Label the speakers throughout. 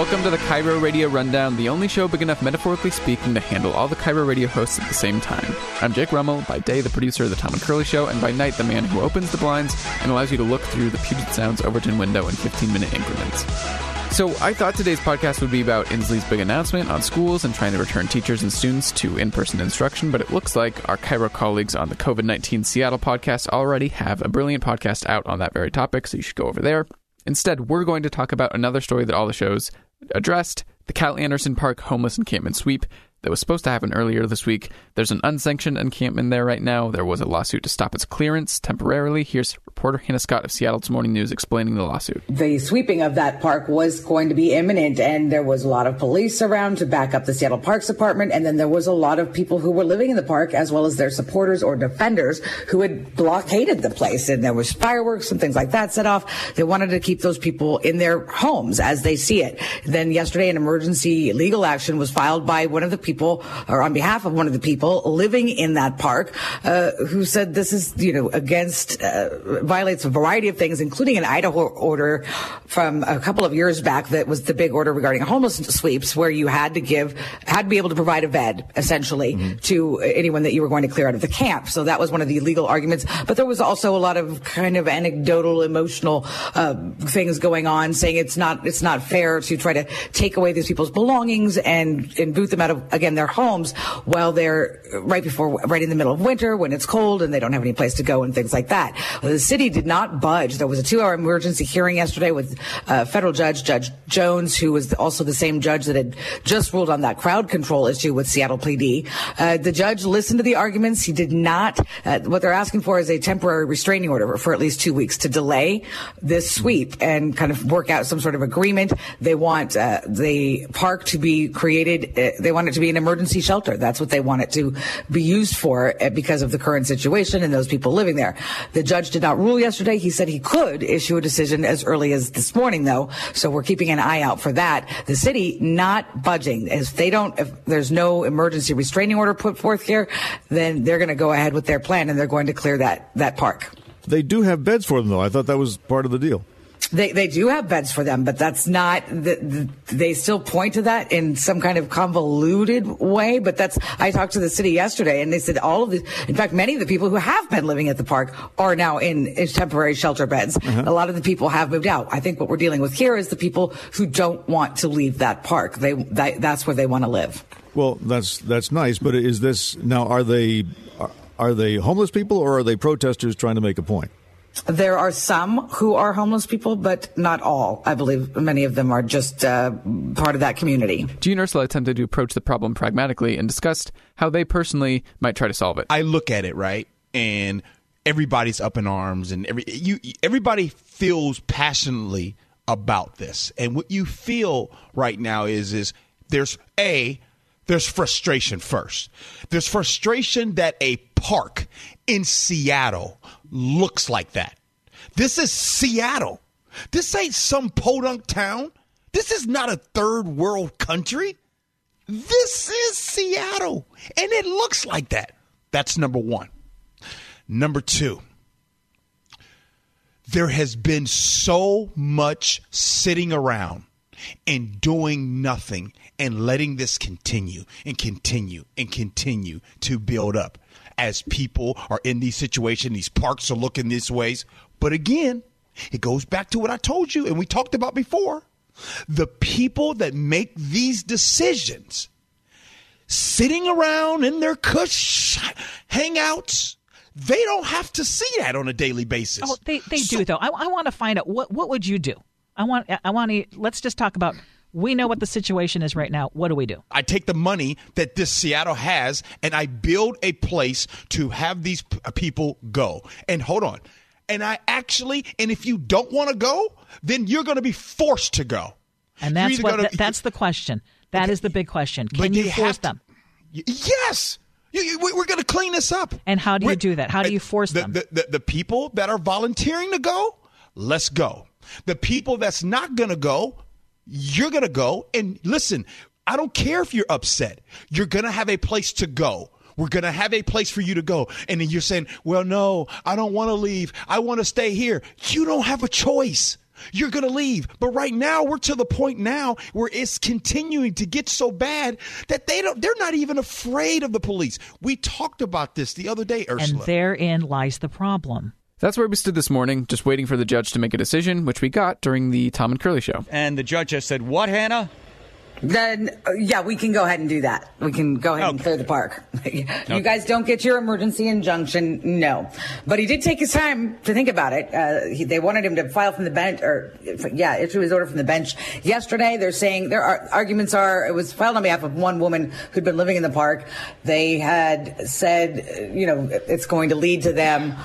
Speaker 1: Welcome to the KIRO Radio Rundown, the only show big enough, metaphorically speaking, to handle all the KIRO Radio hosts at the same time. I'm Jake Rummel, by day the producer of the Tom and Curley Show, and by night the man who opens the blinds and allows you to look through the Puget Sound's Overton window in 15-minute increments. So I thought today's podcast would be about Inslee's big announcement on schools and trying to return teachers and students to in-person instruction, but it looks like our KIRO colleagues on the COVID-19 Seattle podcast already have a brilliant podcast out on that very topic, so you should go over there. Instead, we're going to talk about another story that all the shows addressed the Cal Anderson Park homeless encampment sweep that was supposed to happen earlier this week. There's an unsanctioned encampment there right now. There was a lawsuit to stop its clearance temporarily. Here's reporter Hannah Scott of Seattle's Morning News explaining the lawsuit.
Speaker 2: The sweeping of that park was going to be imminent, and there was a lot of police around to back up the Seattle Parks Department. And then there was a lot of people who were living in the park, as well as their supporters or defenders, who had blockaded the place. And there was fireworks and things like that set off. They wanted to keep those people in their homes as they see it. Then yesterday, an emergency legal action was filed by one of the people, or on behalf of one of the people living in that park, uh, who said this is, you know, against, uh, violates a variety of things, including an Idaho order from a couple of years back that was the big order regarding homeless sweeps, where you had to give, had to be able to provide a bed, essentially, mm-hmm. to anyone that you were going to clear out of the camp. So that was one of the legal arguments. But there was also a lot of kind of anecdotal, emotional uh, things going on, saying it's not, it's not fair to try to take away these people's belongings and, and boot them out of, again, their homes while they're right before, right in the middle of winter when it's cold and they don't have any place to go and things like that. The city did not budge. There was a two hour emergency hearing yesterday with uh, federal judge, Judge Jones, who was also the same judge that had just ruled on that crowd control issue with Seattle PD. Uh, the judge listened to the arguments. He did not, uh, what they're asking for is a temporary restraining order for at least two weeks to delay this sweep and kind of work out some sort of agreement. They want uh, the park to be created. Uh, they want it to be an emergency shelter. That's what they want it to be used for uh, because of the current situation and those people living there. The judge did not rule yesterday. He said he could issue a decision as early as this morning, though. So we're keeping an eye out for that. The city not budging. If they don't, if there's no emergency restraining order put forth here, then they're going to go ahead with their plan and they're going to clear that, that park.
Speaker 3: They do have beds for them, though. I thought that was part of the deal.
Speaker 2: They they do have beds for them, but that's not. The, the, they still point to that in some kind of convoluted way. But that's. I talked to the city yesterday, and they said all of the. In fact, many of the people who have been living at the park are now in, in temporary shelter beds. Uh-huh. A lot of the people have moved out. I think what we're dealing with here is the people who don't want to leave that park. They that, that's where they want to live.
Speaker 3: Well, that's that's nice, but is this now? Are they are, are they homeless people or are they protesters trying to make a point?
Speaker 2: There are some who are homeless people, but not all. I believe many of them are just uh, part of that community.
Speaker 1: Jean Ursula attempted to approach the problem pragmatically and discussed how they personally might try to solve it.
Speaker 4: I look at it right, and everybody's up in arms, and every you everybody feels passionately about this. And what you feel right now is is there's a there's frustration first. There's frustration that a park in Seattle looks like that. This is Seattle. This ain't some podunk town. This is not a third world country. This is Seattle. And it looks like that. That's number one. Number two, there has been so much sitting around and doing nothing and letting this continue and continue and continue to build up as people are in these situations. These parks are looking these ways. But again, it goes back to what I told you and we talked about before. The people that make these decisions sitting around in their cush hangouts, they don't have to see that on a daily basis.
Speaker 5: Oh, they, they so, do though. I, I want to find out what what would you do? I want I want to let's just talk about we know what the situation is right now. What do we do?
Speaker 4: I take the money that this Seattle has and I build a place to have these p- uh, people go. And hold on. And I actually, and if you don't want to go, then you're going to be forced to go.
Speaker 5: And that's what gonna, that's the question. That okay. is the big question. Can you force to, them?
Speaker 4: Yes. We're going to clean this up.
Speaker 5: And how do you do that? How do you force
Speaker 4: the,
Speaker 5: them?
Speaker 4: The, the, the people that are volunteering to go, let's go. The people that's not going to go, you're going to go and listen. I don't care if you're upset. You're going to have a place to go. We're going to have a place for you to go. And then you're saying, well, no, I don't want to leave. I want to stay here. You don't have a choice. you're going to leave. But right now, we're to the point now where it's continuing to get so bad that they don't. They're not even afraid of the police. We talked about this the other day, Ursula.
Speaker 5: And therein lies the problem.
Speaker 1: That's where we stood this morning, just waiting for the judge to make a decision, which we got during the Tom and Curley show.
Speaker 6: And the judge has said, "What, Hannah?"
Speaker 2: Then, uh, yeah, we can go ahead and do that. We can go ahead and clear the park. you guys don't get your emergency injunction, no. But he did take his time to think about it. Uh, he, they wanted him to file from the bench, or yeah, issue his order from the bench yesterday. They're saying their ar- arguments are it was filed on behalf of one woman who'd been living in the park. They had said, uh, you know, it's going to lead to them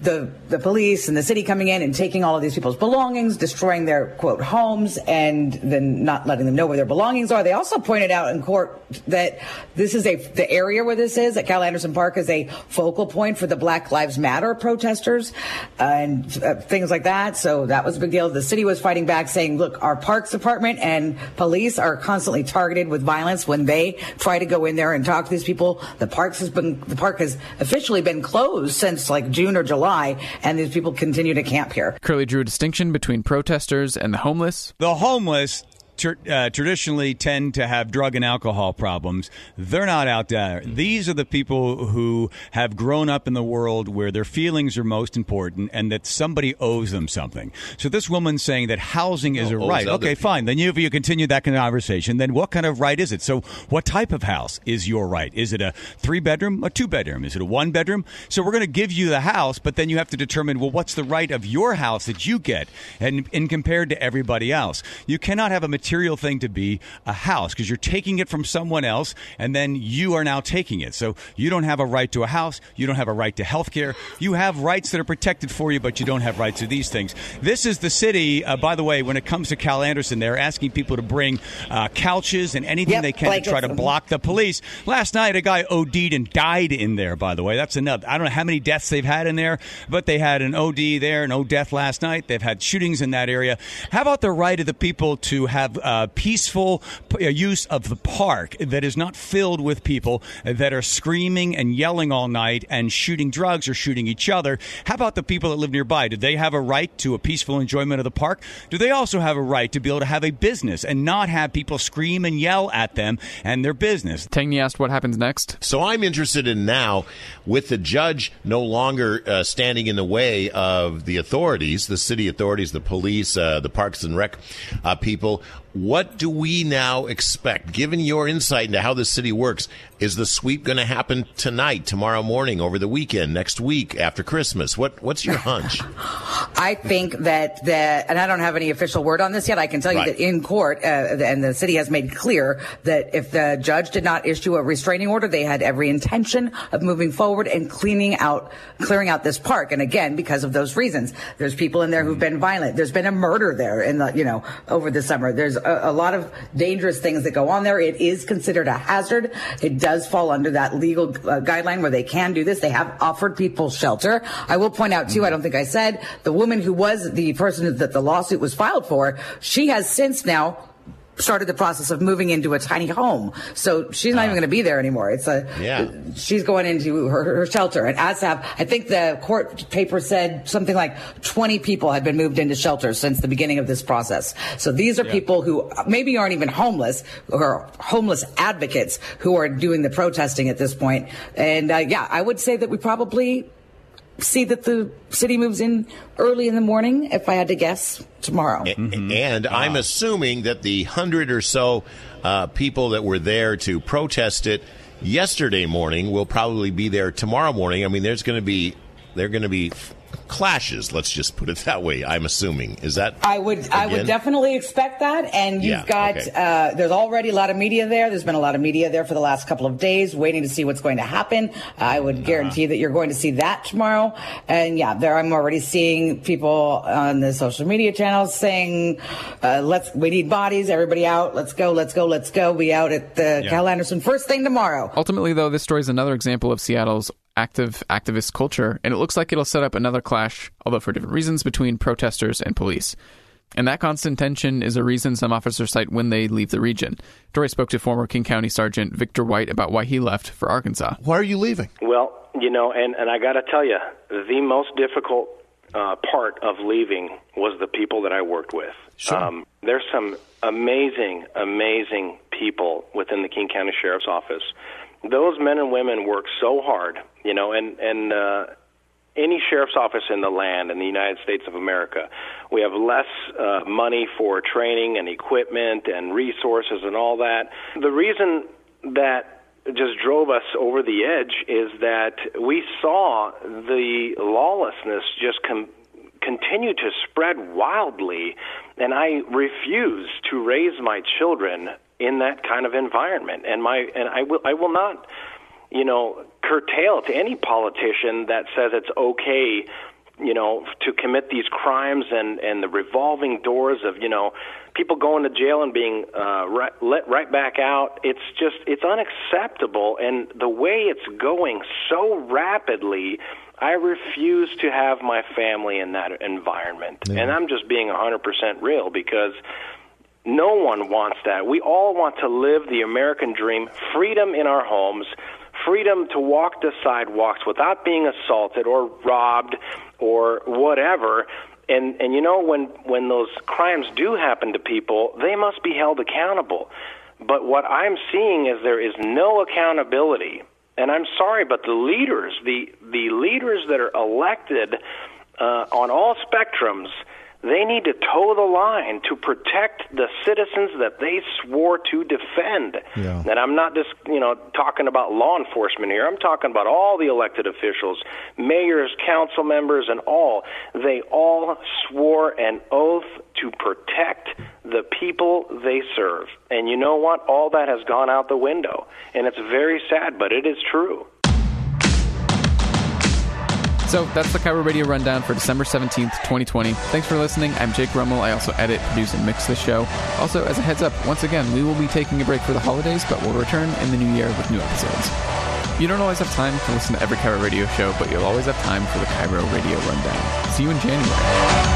Speaker 2: the the police and the city coming in and taking all of these people's belongings, destroying their quote homes, and then not letting them know where their belongings are. They also pointed out in court that this is a the area where this is at Cal Anderson Park is a focal point for the Black Lives Matter protesters and uh, things like that. So that was a big deal. The city was fighting back, saying, "Look, our parks department and police are constantly targeted with violence when they try to go in there and talk to these people. The parks has been the park has officially been closed since like June or July, and these people continue to camp here.
Speaker 1: Curley drew a distinction between protesters and the homeless.
Speaker 6: The homeless uh, traditionally tend to have drug and alcohol problems. They're not out there. These are the people who have grown up in the world where their feelings are most important and that somebody owes them something. So this woman's saying that housing is a right. Okay,
Speaker 7: people.
Speaker 6: fine. Then you, if you continue that conversation, then what kind of right is it? So what type of house is your right? Is it a three bedroom, a two bedroom? Is it a one bedroom? So we're going to give you the house, but then you have to determine, well, what's the right of your house that you get and, and compared to everybody else? You cannot have a material thing to be a house because you're taking it from someone else and then you are now taking it. So you don't have a right to a house. You don't have a right to health care. You have rights that are protected for you, but you don't have rights to these things. This is the city, uh, by the way, when it comes to Cal Anderson, they're asking people to bring uh, couches and anything
Speaker 2: Yep,
Speaker 6: they can to try to block the police. Last night, a guy OD'd and died in there, by the way. That's enough. I don't know how many deaths they've had in there, but they had an OD there, no death last night. They've had shootings in that area. How about the right of the people to have uh, peaceful p- uh, use of the park that is not filled with people that are screaming and yelling all night and shooting drugs or shooting each other? How about the people that live nearby? Do they have a right to a peaceful enjoyment of the park? Do they also have a right to be able to have a business and not have people scream and yell at them and their business?
Speaker 1: Tangney asked what happens next.
Speaker 7: So I'm interested in now, with the judge no longer uh, standing in the way of the authorities, the city authorities, the police, uh, the Parks and Rec uh, people. What do we now expect? Given your insight into how the city works, is the sweep going to happen tonight, tomorrow morning, over the weekend, next week, after Christmas? What What's your hunch?
Speaker 2: I think that the, and I don't have any official word on this yet. I can tell you
Speaker 7: Right.
Speaker 2: that in court, uh, and the city has made clear that if the judge did not issue a restraining order, they had every intention of moving forward and cleaning out, clearing out this park. And again, because of those reasons, there's people in there who've been violent. There's been a murder there in the, you know, over the summer. There's a, a lot of dangerous things that go on there. It is considered a hazard. It does fall under that legal uh, guideline where they can do this. They have offered people shelter. I will point out too, I don't think I said, the woman who was the person that the lawsuit was filed for, she has since now started the process of moving into a tiny home. So she's not even going to be there anymore. It's a,
Speaker 7: Yeah.
Speaker 2: she's going into her, her shelter. And as have, I think the court paper said something like 20 people had been moved into shelters since the beginning of this process. So these are people who maybe aren't even homeless or homeless advocates who are doing the protesting at this point. And uh, yeah, I would say that we probably see that the city moves in early in the morning, if I had to guess, tomorrow.
Speaker 7: A- And I'm assuming that the hundred or so uh, people that were there to protest it yesterday morning will probably be there tomorrow morning. I mean, there's going to be they're going to be clashes. Let's just put it that way. I'm assuming is that
Speaker 2: I would I would definitely expect that. And you've
Speaker 7: Yeah,
Speaker 2: got
Speaker 7: okay.
Speaker 2: uh, there's already a lot of media there. There's been a lot of media there for the last couple of days, waiting to see what's going to happen. I would
Speaker 7: Uh-huh.
Speaker 2: guarantee that you're going to see that tomorrow. And yeah, there I'm already seeing people on the social media channels saying, uh, "Let's we need bodies. Everybody out. Let's go. Let's go. Let's go. Be out at the
Speaker 6: Yeah.
Speaker 2: Cal Anderson first thing tomorrow."
Speaker 1: Ultimately, though, this story is another example of Seattle's active activist culture, and it looks like it'll set up another clash, although for different reasons, between protesters and police. And that constant tension is a reason some officers cite when they leave the region. Dori spoke to former King County Sergeant Victor White about why he left for Arkansas.
Speaker 8: Why are you leaving?
Speaker 9: Well, you know, and, and I got to tell you, the most difficult
Speaker 8: uh, part of leaving was the people that I worked with.
Speaker 7: Sure.
Speaker 8: Um, there's some amazing, amazing people within the King County Sheriff's Office. Those men and women work so hard, you know, and and uh, any sheriff's office in the land in the United States of America, we have less uh, money for training and equipment and resources and all that. The reason that just drove us over the edge is that we saw the lawlessness just com- continue to spread wildly, and I refuse to raise my children in that kind of environment. And my and I will I will not you know, curtail to any politician that says it's okay, you know, to commit these crimes and and the revolving doors of you know people going to jail and being uh, right, let right back out. It's just it's unacceptable, and the way it's going so rapidly. I refuse to have my family in that environment. And I'm just being 100% real because no one wants that. We all want to live the American dream, freedom in our homes, freedom to walk the sidewalks without being assaulted or robbed or whatever. And and you know when when those crimes do happen to people, they must be held accountable. But what I'm seeing is there is no accountability. And I'm sorry, but the leaders, the the leaders that are elected uh, on all spectrums, they need to toe the line to protect the citizens that they swore to defend.
Speaker 3: Yeah.
Speaker 8: And I'm not just, you know, talking about law enforcement here. I'm talking about all the elected officials, mayors, council members, and all. They all swore an oath to protect the people they serve. And you know what? All that has gone out the window. And it's very sad, but it is true.
Speaker 1: So that's the KIRO Radio Rundown for December 17th, 2020. Thanks for listening. I'm Jake Rummel. I also edit, produce, and mix this show. Also, as a heads up, once again, we will be taking a break for the holidays, but we'll return in the new year with new episodes. You don't always have time to listen to every KIRO Radio show, but you'll always have time for the KIRO Radio Rundown. See you in January.